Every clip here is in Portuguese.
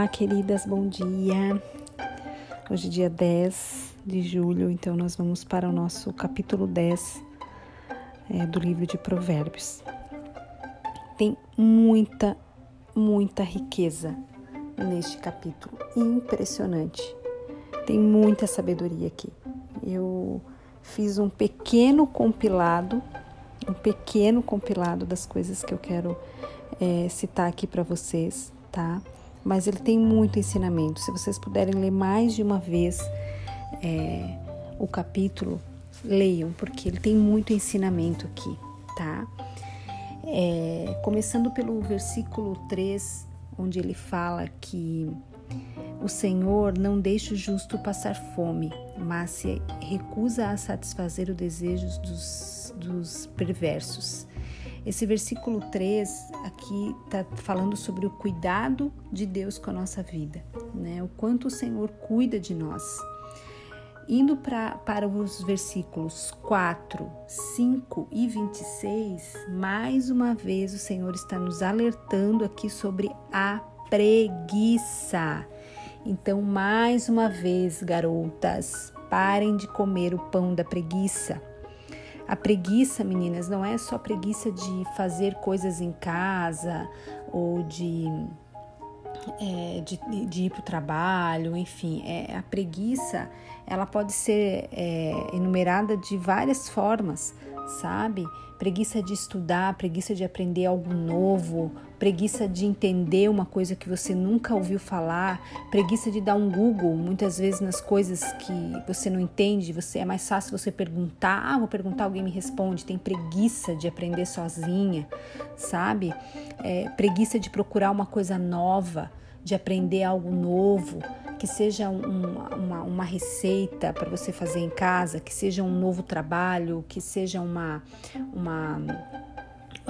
Olá, queridas, bom dia. Hoje é dia 10 de julho, então nós vamos para o nosso capítulo 10 é, do livro de Provérbios. Tem muita, muita riqueza neste capítulo, impressionante. Tem muita sabedoria aqui. Eu fiz um pequeno compilado, um pequeno compilado das coisas que eu quero é, citar aqui para vocês, tá? Mas ele tem muito ensinamento. Se vocês puderem ler mais de uma vez é, o capítulo, leiam, porque ele tem muito ensinamento aqui, tá? É, começando pelo versículo 3, onde ele fala que o Senhor não deixa o justo passar fome, mas se recusa a satisfazer os desejos dos, dos perversos. Esse versículo 3 aqui está falando sobre o cuidado de Deus com a nossa vida, né? O quanto o Senhor cuida de nós. Indo pra, para os versículos 4, 5 e 26, mais uma vez o Senhor está nos alertando aqui sobre a preguiça. Então, mais uma vez, garotas, parem de comer o pão da preguiça. A preguiça, meninas, não é só preguiça de fazer coisas em casa ou de, é, de, de, ir para o trabalho, enfim. É, a preguiça ela pode ser é, enumerada de várias formas, sabe? Preguiça de estudar, preguiça de aprender algo novo, preguiça de entender uma coisa que você nunca ouviu falar, preguiça de dar um Google, muitas vezes nas coisas que você não entende, você é mais fácil você perguntar, ah, vou perguntar, alguém me responde, tem preguiça de aprender sozinha, sabe? É, preguiça de procurar uma coisa nova, de aprender algo novo, que seja um, uma, uma receita para você fazer em casa, que seja um novo trabalho, que seja uma, uma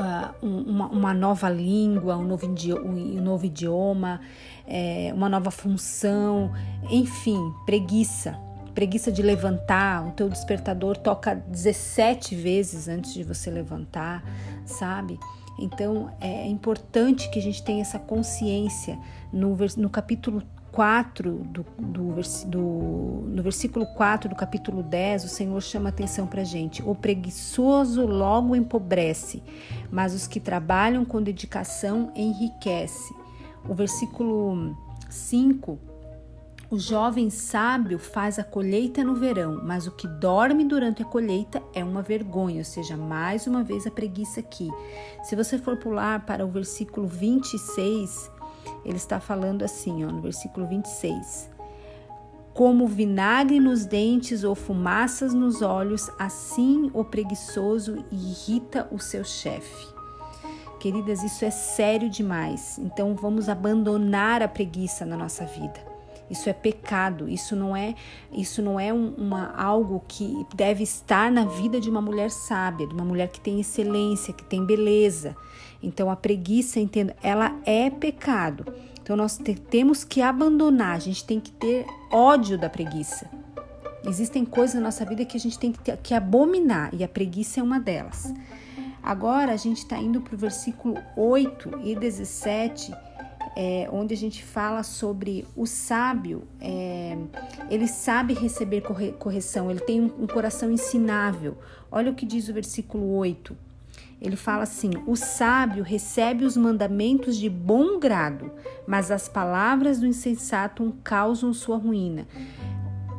uh, uma, uma, nova língua, um novo, um novo idioma, é, uma nova função, enfim, preguiça. Preguiça de levantar, o teu despertador toca 17 vezes antes de você levantar, sabe? Então é importante que a gente tenha essa consciência. No, no capítulo 4 do, do, do, no versículo 4 do capítulo 10, o Senhor chama atenção para a gente. O preguiçoso logo empobrece, mas os que trabalham com dedicação enriquece. O versículo 5, o jovem sábio faz a colheita no verão, mas o que dorme durante a colheita é uma vergonha, ou seja, mais uma vez a preguiça aqui. Se você for pular para o versículo 26, ele está falando assim, ó, no versículo 26. Como vinagre nos dentes ou fumaças nos olhos, assim o preguiçoso irrita o seu chefe. Queridas, isso é sério demais. Então vamos abandonar a preguiça na nossa vida. Isso é pecado, isso não é, isso não é um, uma algo que deve estar na vida de uma mulher sábia, de uma mulher que tem excelência, que tem beleza. Então a preguiça, entendo, ela é pecado. Então nós te, temos que abandonar, a gente tem que ter ódio da preguiça. Existem coisas na nossa vida que a gente tem que, que abominar e a preguiça é uma delas. Agora a gente está indo para o versículo 8 e 17 é, onde a gente fala sobre o sábio, é, ele sabe receber corre, correção, ele tem um, um coração ensinável. Olha o que diz o versículo 8. Ele fala assim: O sábio recebe os mandamentos de bom grado, mas as palavras do insensato causam sua ruína.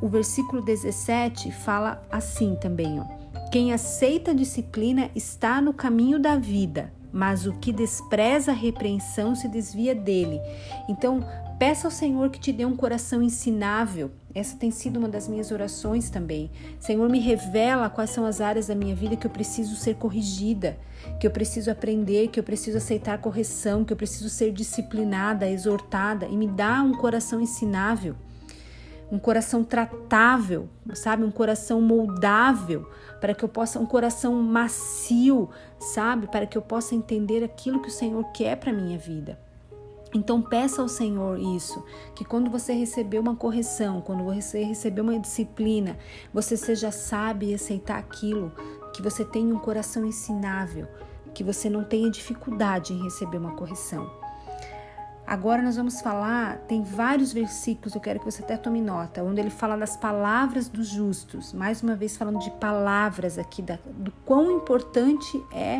O versículo 17 fala assim também: ó, Quem aceita a disciplina está no caminho da vida, mas o que despreza a repreensão se desvia dele. Então, peça ao Senhor que te dê um coração ensinável. Essa tem sido uma das minhas orações também. Senhor, me revela quais são as áreas da minha vida que eu preciso ser corrigida, que eu preciso aprender, que eu preciso aceitar correção, que eu preciso ser disciplinada, exortada e me dá um coração ensinável um coração tratável, sabe? Um coração moldável, para que eu possa, um coração macio, sabe? Para que eu possa entender aquilo que o Senhor quer para minha vida. Então peça ao Senhor isso, que quando você receber uma correção, quando você receber uma disciplina, você seja sábio e aceitar aquilo, que você tenha um coração ensinável, que você não tenha dificuldade em receber uma correção. Agora nós vamos falar, tem vários versículos, eu quero que você até tome nota, onde ele fala das palavras dos justos. Mais uma vez falando de palavras aqui, da, do quão importante é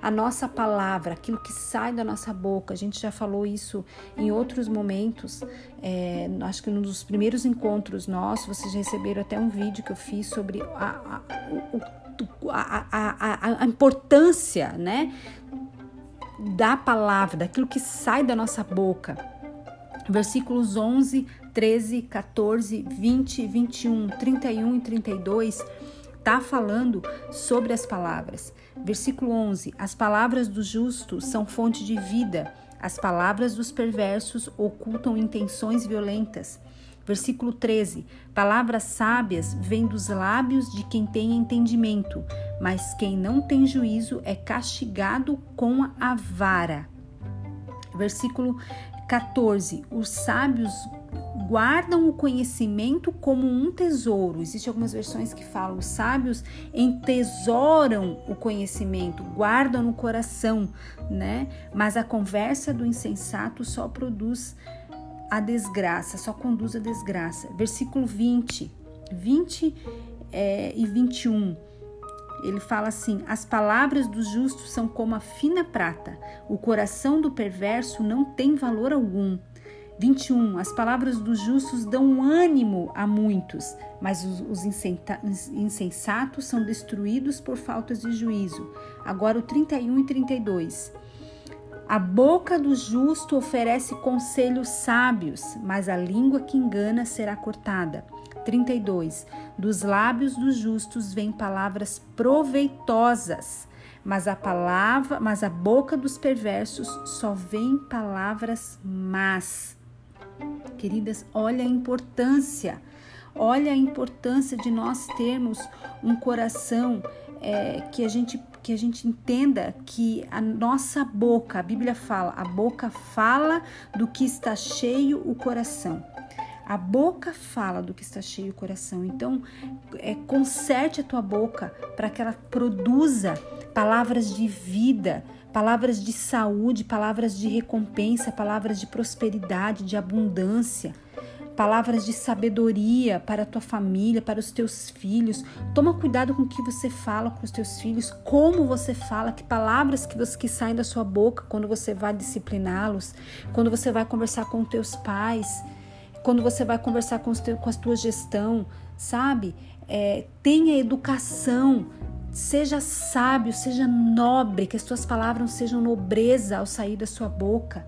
a nossa palavra, aquilo que sai da nossa boca. A gente já falou isso em outros momentos. É, acho que num dos primeiros encontros nossos, vocês receberam até um vídeo que eu fiz sobre a, a, a, a importância, né? Da palavra, daquilo que sai da nossa boca. Versículos 11, 13, 14, 20, 21, 31 e 32 está falando sobre as palavras. Versículo 11: As palavras do justo são fonte de vida, as palavras dos perversos ocultam intenções violentas. Versículo 13: Palavras sábias vêm dos lábios de quem tem entendimento, mas quem não tem juízo é castigado com a vara. Versículo 14: Os sábios guardam o conhecimento como um tesouro. Existem algumas versões que falam: os sábios entesouram o conhecimento, guardam no coração, né? Mas a conversa do insensato só produz a desgraça, só conduz a desgraça. Versículo 20, 20 é, e 21. Ele fala assim: As palavras dos justos são como a fina prata, o coração do perverso não tem valor algum. 21. As palavras dos justos dão ânimo a muitos, mas os, os insensatos são destruídos por faltas de juízo. Agora o 31 e 32. A boca do justo oferece conselhos sábios, mas a língua que engana será cortada. 32. Dos lábios dos justos vêm palavras proveitosas, mas a palavra, mas a boca dos perversos só vem palavras más. Queridas, olha a importância. Olha a importância de nós termos um coração é, que a gente que a gente entenda que a nossa boca, a Bíblia fala, a boca fala do que está cheio o coração. A boca fala do que está cheio o coração. Então, é, conserte a tua boca para que ela produza palavras de vida, palavras de saúde, palavras de recompensa, palavras de prosperidade, de abundância palavras de sabedoria para a tua família, para os teus filhos. Toma cuidado com o que você fala com os teus filhos, como você fala, que palavras que, você, que saem da sua boca quando você vai discipliná-los, quando você vai conversar com os teus pais, quando você vai conversar com, os teus, com a tua gestão, sabe? É, tenha educação, seja sábio, seja nobre, que as tuas palavras sejam nobreza ao sair da sua boca.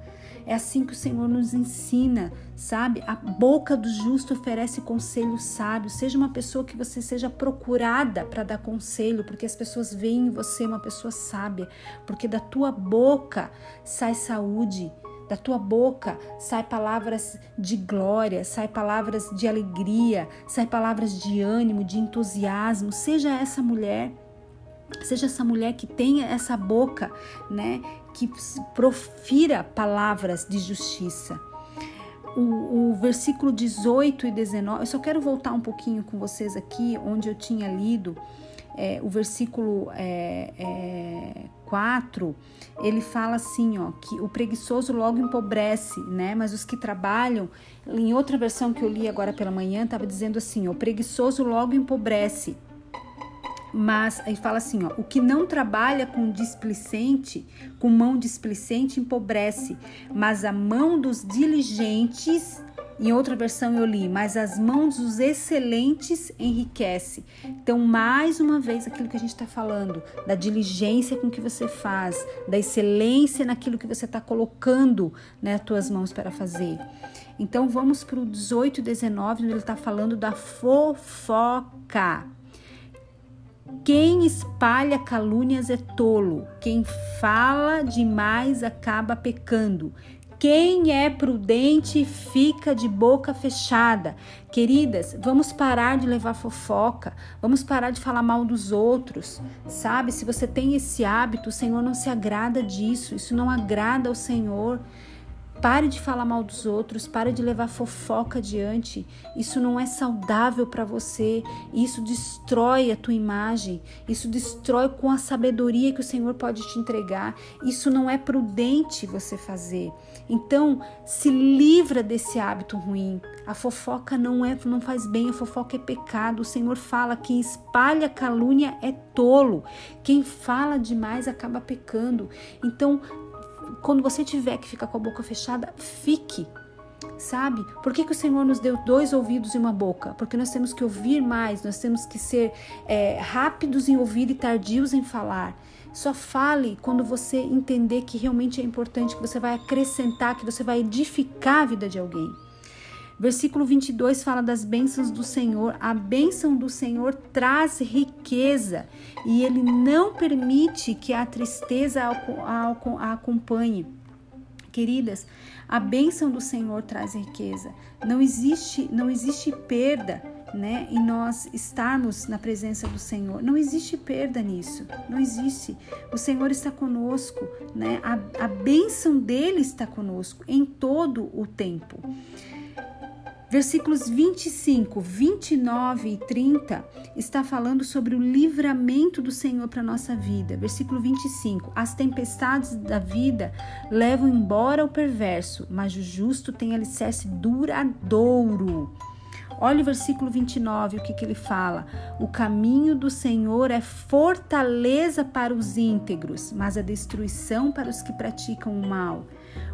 É assim que o Senhor nos ensina, sabe? A boca do justo oferece conselho sábio. Seja uma pessoa que você seja procurada para dar conselho, porque as pessoas veem em você uma pessoa sábia, porque da tua boca sai saúde. Da tua boca sai palavras de glória, sai palavras de alegria, sai palavras de ânimo, de entusiasmo. Seja essa mulher Seja essa mulher que tenha essa boca, né, que profira palavras de justiça. O, o, versículo 18 e 19, eu só quero voltar um pouquinho com vocês aqui, onde eu tinha lido é, o versículo é, é, 4, ele fala assim, ó, que o preguiçoso logo empobrece, né? Mas os que trabalham, em outra versão que eu li agora pela manhã, estava dizendo assim, ó, o preguiçoso logo empobrece, mas aí fala assim, ó, o que não trabalha com displicente, com mão displicente empobrece, mas a mão dos diligentes, em outra versão eu li, mas as mãos dos excelentes enriquece. Então, mais uma vez, aquilo que a gente está falando, da diligência com que você faz, da excelência naquilo que você está colocando né, as tuas mãos para fazer. Então, vamos para o 18 e 19, onde ele está falando da fofoca. Quem espalha calúnias é tolo, quem fala demais acaba pecando. Quem é prudente fica de boca fechada. Queridas, vamos parar de levar fofoca, vamos parar de falar mal dos outros, sabe? Se você tem esse hábito, o Senhor não se agrada disso, isso não agrada ao Senhor. Pare de falar mal dos outros, pare de levar fofoca adiante. Isso não é saudável para você. Isso destrói a tua imagem. Isso destrói com a sabedoria que o Senhor pode te entregar. Isso não é prudente você fazer. Então, se livra desse hábito ruim. A fofoca não é, não faz bem, a fofoca é pecado. O Senhor fala que espalha calúnia é tolo. Quem fala demais acaba pecando. Então, quando você tiver que ficar com a boca fechada, fique. Sabe? Por que, que o Senhor nos deu dois ouvidos e uma boca? Porque nós temos que ouvir mais, nós temos que ser é, rápidos em ouvir e tardios em falar. Só fale quando você entender que realmente é importante, que você vai acrescentar, que você vai edificar a vida de alguém. Versículo 22 fala das bênçãos do Senhor. A bênção do Senhor traz riqueza e ele não permite que a tristeza a acompanhe. Queridas, a bênção do Senhor traz riqueza. Não existe, não existe perda, né? E nós estarmos na presença do Senhor. Não existe perda nisso. Não existe. O Senhor está conosco, né? A, a bênção dele está conosco em todo o tempo. Versículos 25, 29 e 30 está falando sobre o livramento do Senhor para a nossa vida. Versículo 25: As tempestades da vida levam embora o perverso, mas o justo tem alicerce duradouro. Olha o versículo 29, o que, que ele fala? O caminho do Senhor é fortaleza para os íntegros, mas a destruição para os que praticam o mal.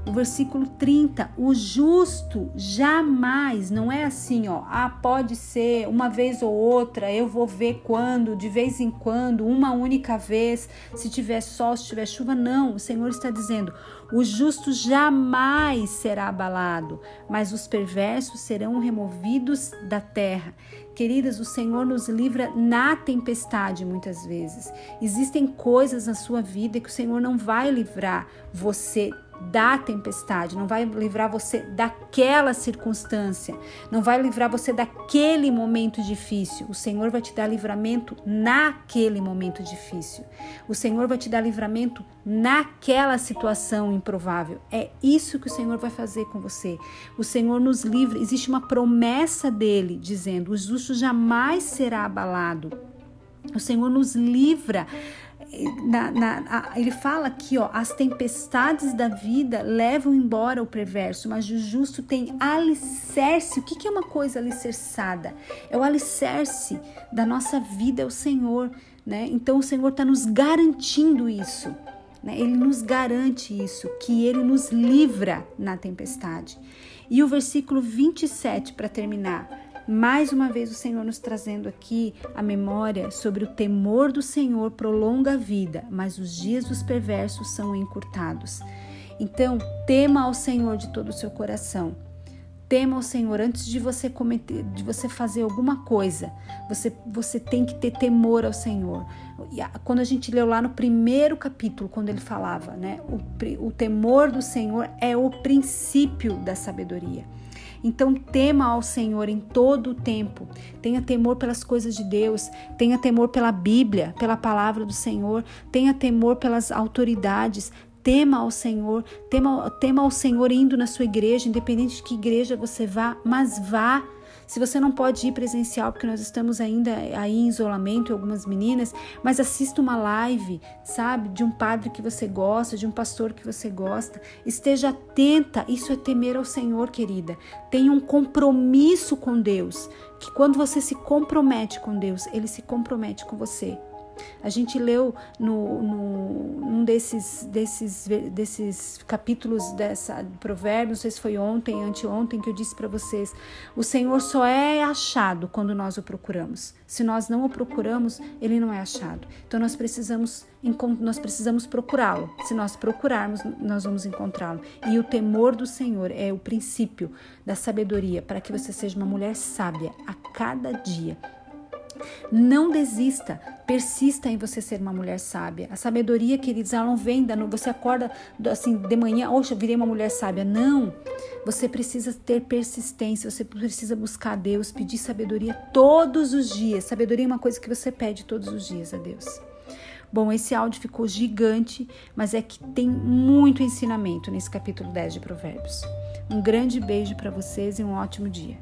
O versículo 30, o justo jamais, não é assim, ó, ah, pode ser uma vez ou outra, eu vou ver quando, de vez em quando, uma única vez, se tiver sol, se tiver chuva, não. O Senhor está dizendo: o justo jamais será abalado, mas os perversos serão removidos da terra. Queridas, o Senhor nos livra na tempestade muitas vezes. Existem coisas na sua vida que o Senhor não vai livrar você da tempestade, não vai livrar você daquela circunstância, não vai livrar você daquele momento difícil. O Senhor vai te dar livramento naquele momento difícil. O Senhor vai te dar livramento naquela situação improvável. É isso que o Senhor vai fazer com você. O Senhor nos livra, existe uma promessa dele dizendo: o justo jamais será abalado. O Senhor nos livra na, na, a, ele fala aqui, ó, as tempestades da vida levam embora o perverso, mas o justo tem alicerce. O que, que é uma coisa alicerçada? É o alicerce da nossa vida, é o Senhor, né? Então o Senhor está nos garantindo isso. Né? Ele nos garante isso, que ele nos livra na tempestade. E o versículo 27, para terminar, mais uma vez o Senhor nos trazendo aqui a memória sobre o temor do Senhor prolonga a vida, mas os dias dos perversos são encurtados. Então, tema ao Senhor de todo o seu coração. Tema ao Senhor antes de você cometer, de você fazer alguma coisa. Você, você tem que ter temor ao Senhor. Quando a gente leu lá no primeiro capítulo, quando ele falava, né, o, o temor do Senhor é o princípio da sabedoria. Então tema ao Senhor em todo o tempo. Tenha temor pelas coisas de Deus, tenha temor pela Bíblia, pela palavra do Senhor, tenha temor pelas autoridades, tema ao Senhor, tema, tema ao Senhor indo na sua igreja, independente de que igreja você vá, mas vá se você não pode ir presencial, porque nós estamos ainda aí em isolamento, algumas meninas, mas assista uma live, sabe, de um padre que você gosta, de um pastor que você gosta. Esteja atenta, isso é temer ao Senhor, querida. Tenha um compromisso com Deus, que quando você se compromete com Deus, ele se compromete com você. A gente leu no, no, desses, desses, desses capítulos dessa Provérbios, não sei se foi ontem, anteontem, que eu disse para vocês: o Senhor só é achado quando nós o procuramos. Se nós não o procuramos, ele não é achado. Então nós precisamos nós precisamos procurá-lo. Se nós procurarmos, nós vamos encontrá-lo. E o temor do Senhor é o princípio da sabedoria para que você seja uma mulher sábia a cada dia não desista, persista em você ser uma mulher sábia. A sabedoria, queridos, ela não vem da você acorda assim de manhã, eu virei uma mulher sábia. Não. Você precisa ter persistência, você precisa buscar a Deus, pedir sabedoria todos os dias. Sabedoria é uma coisa que você pede todos os dias a Deus. Bom, esse áudio ficou gigante, mas é que tem muito ensinamento nesse capítulo 10 de Provérbios. Um grande beijo para vocês e um ótimo dia.